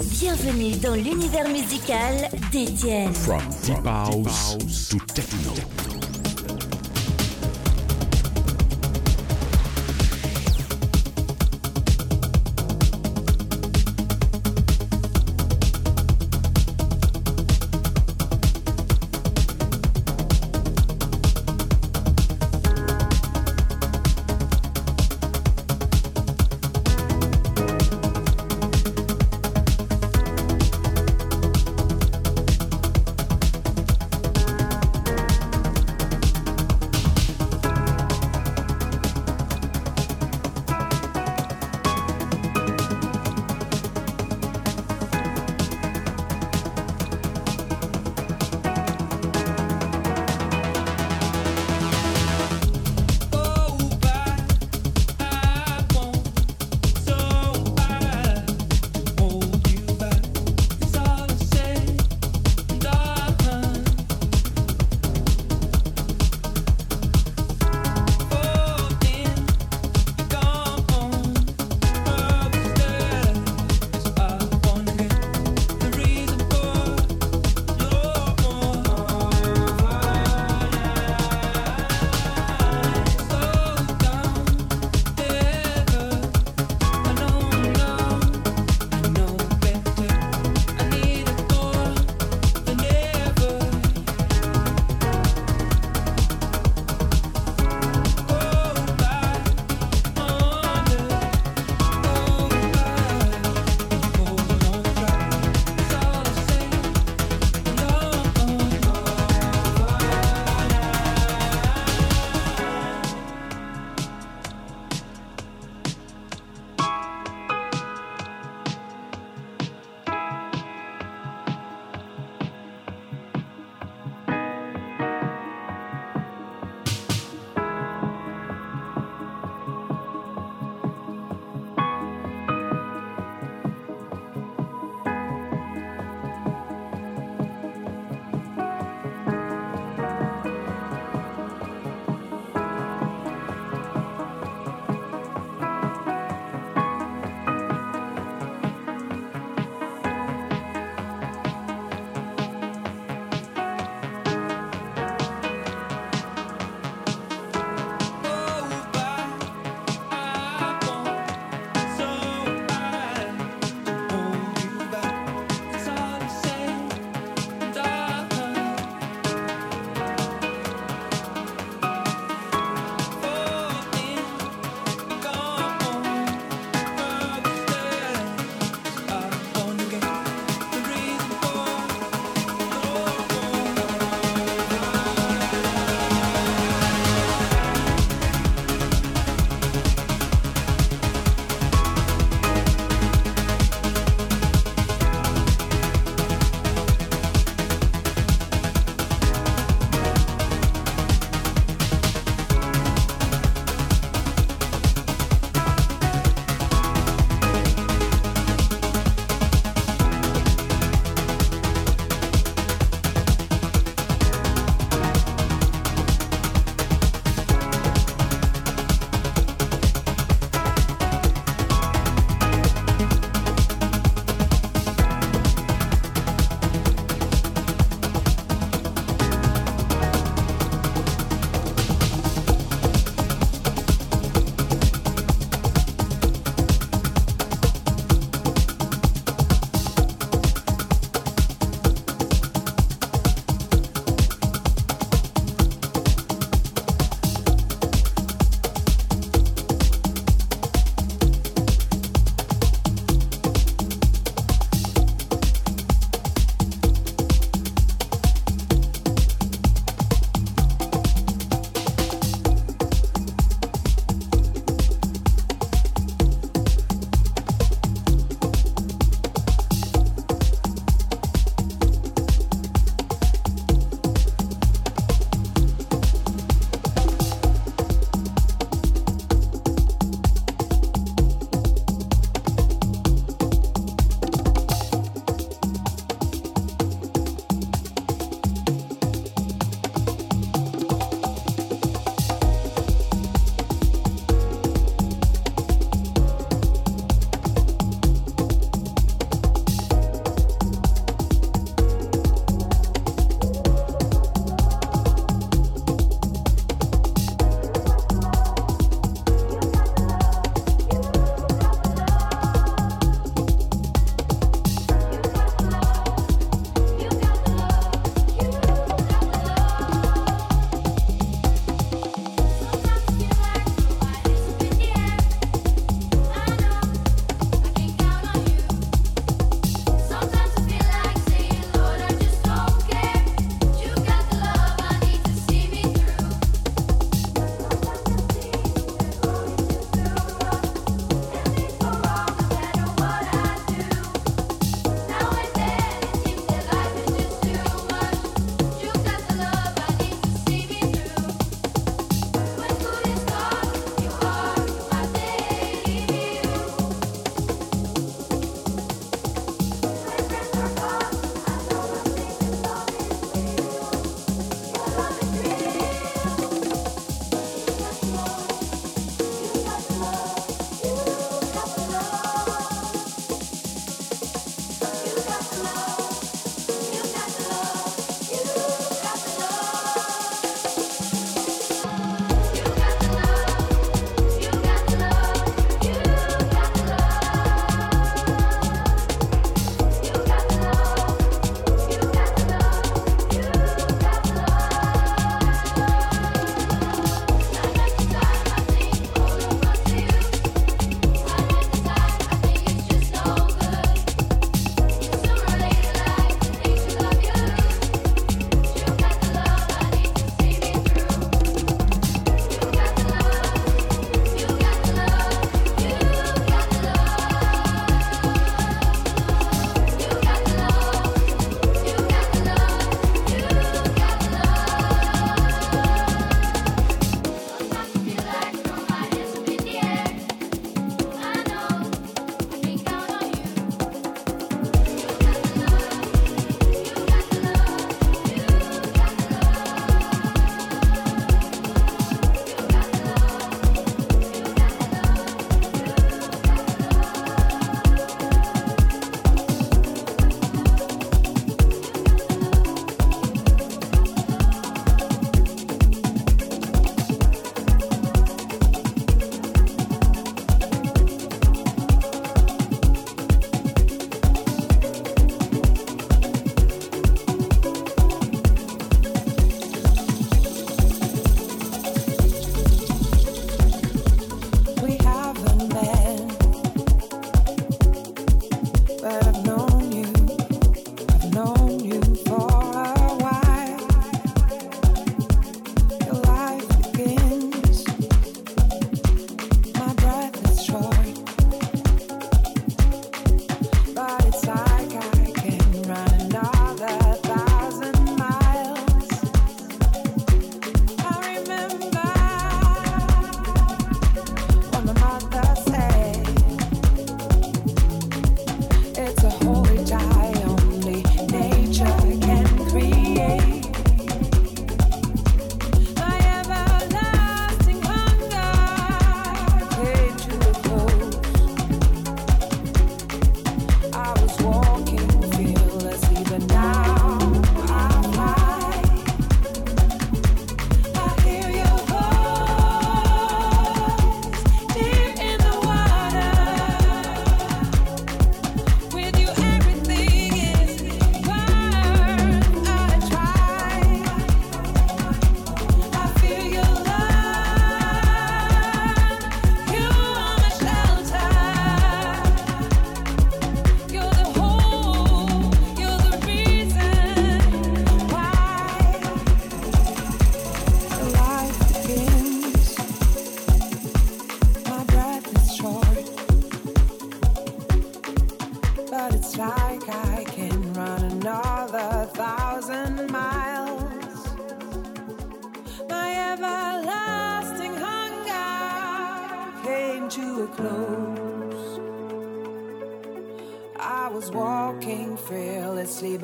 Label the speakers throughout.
Speaker 1: Bienvenue dans l'univers musical d'Étienne.
Speaker 2: From deep house to techno.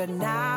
Speaker 3: But now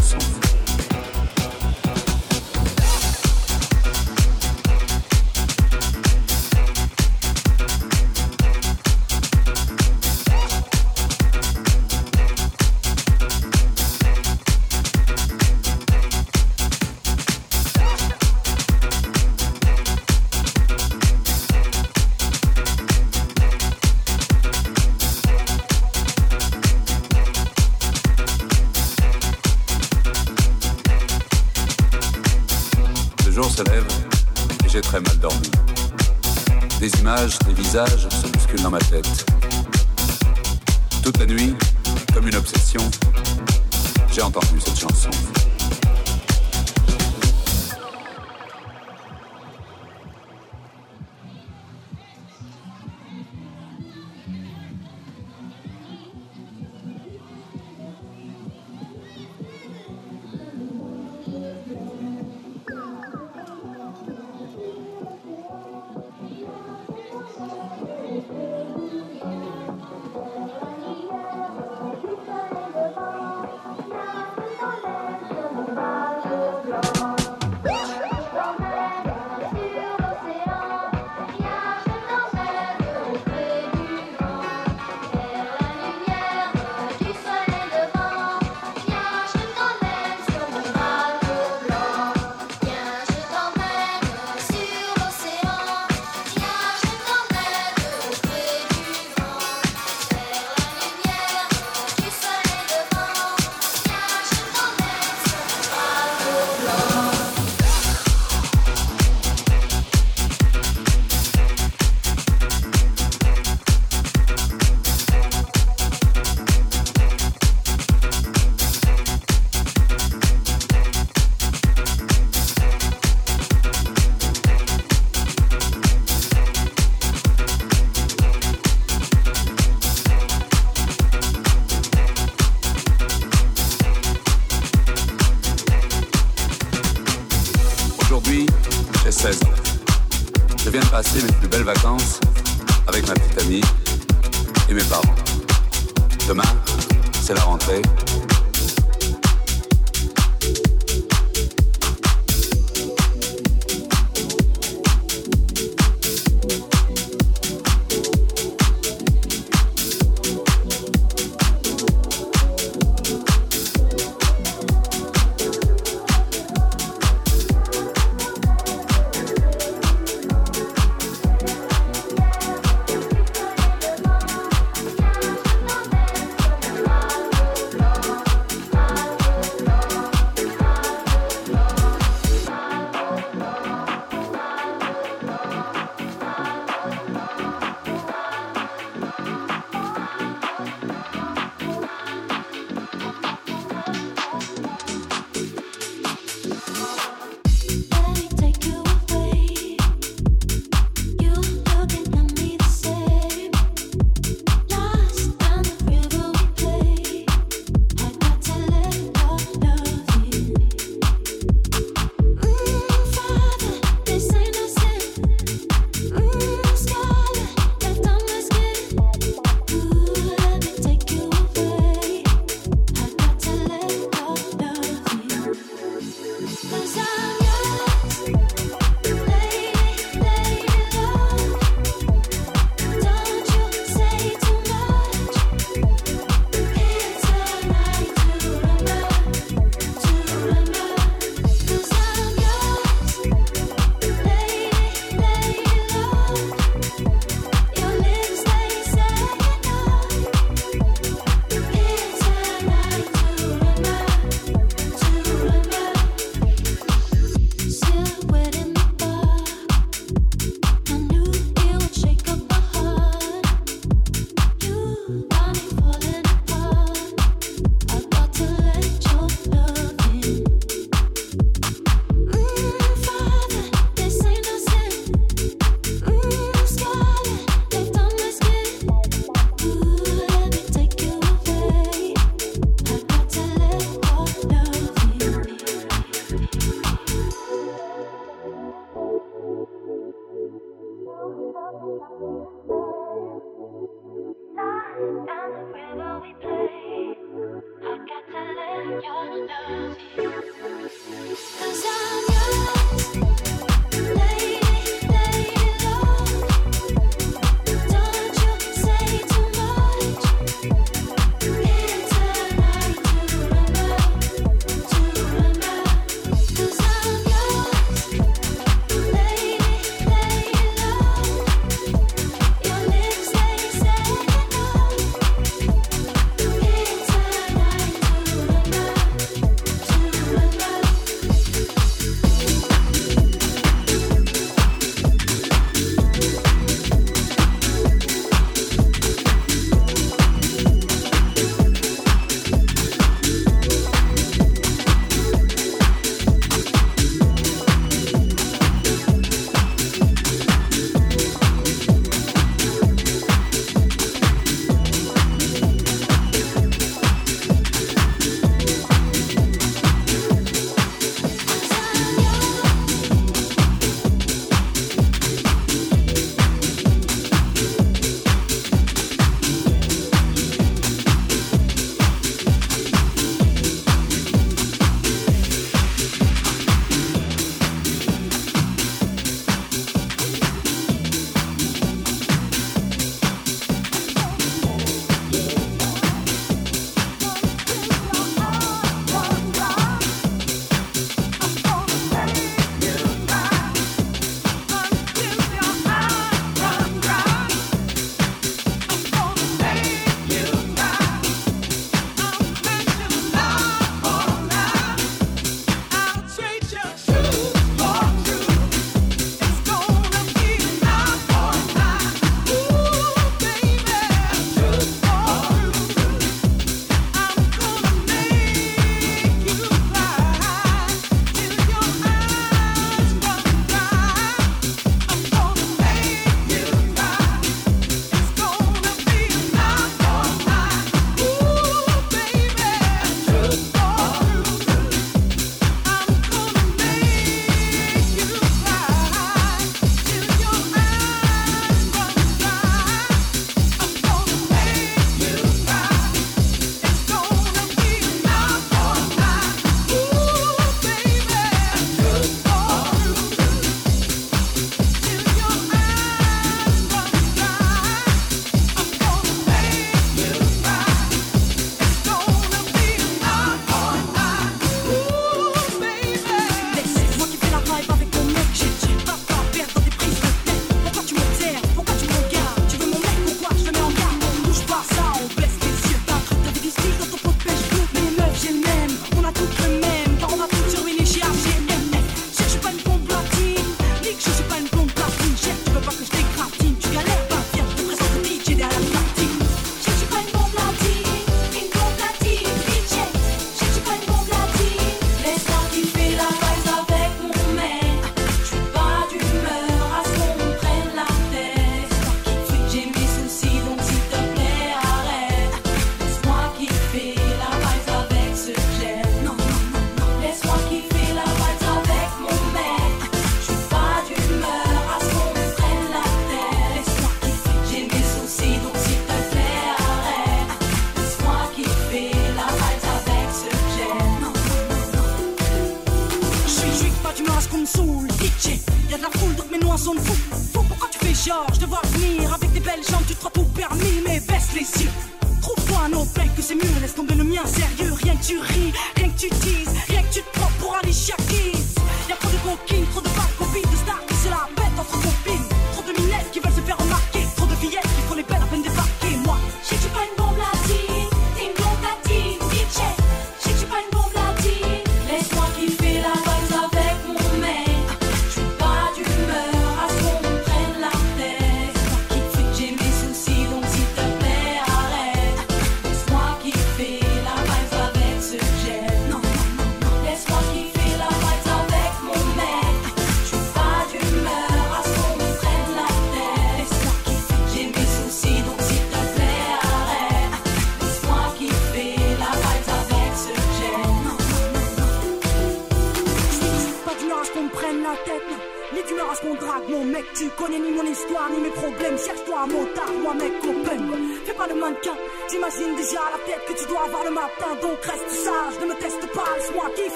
Speaker 4: se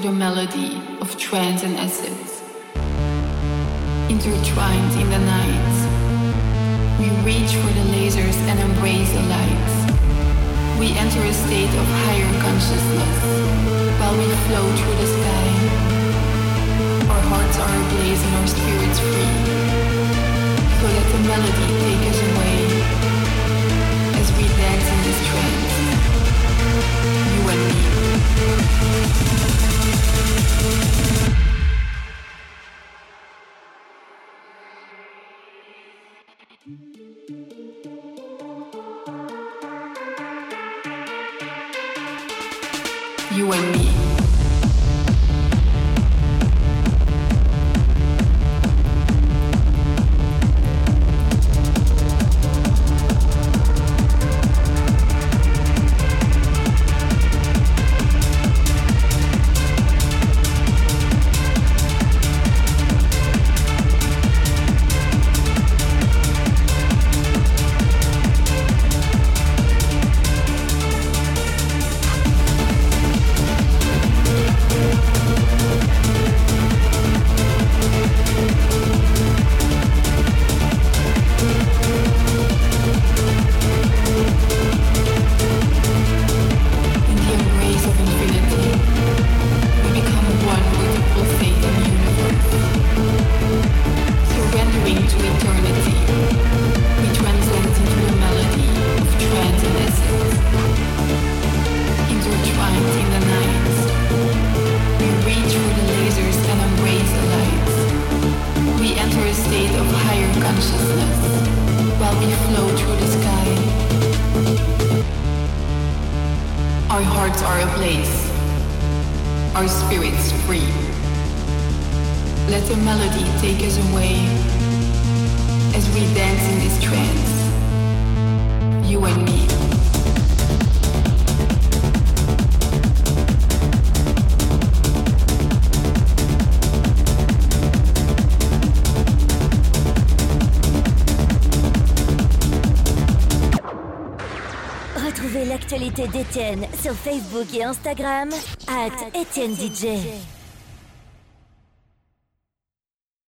Speaker 5: to the melody of trance and acid. you and me.
Speaker 1: d'Étienne sur Facebook et Instagram, at Étienne DJ.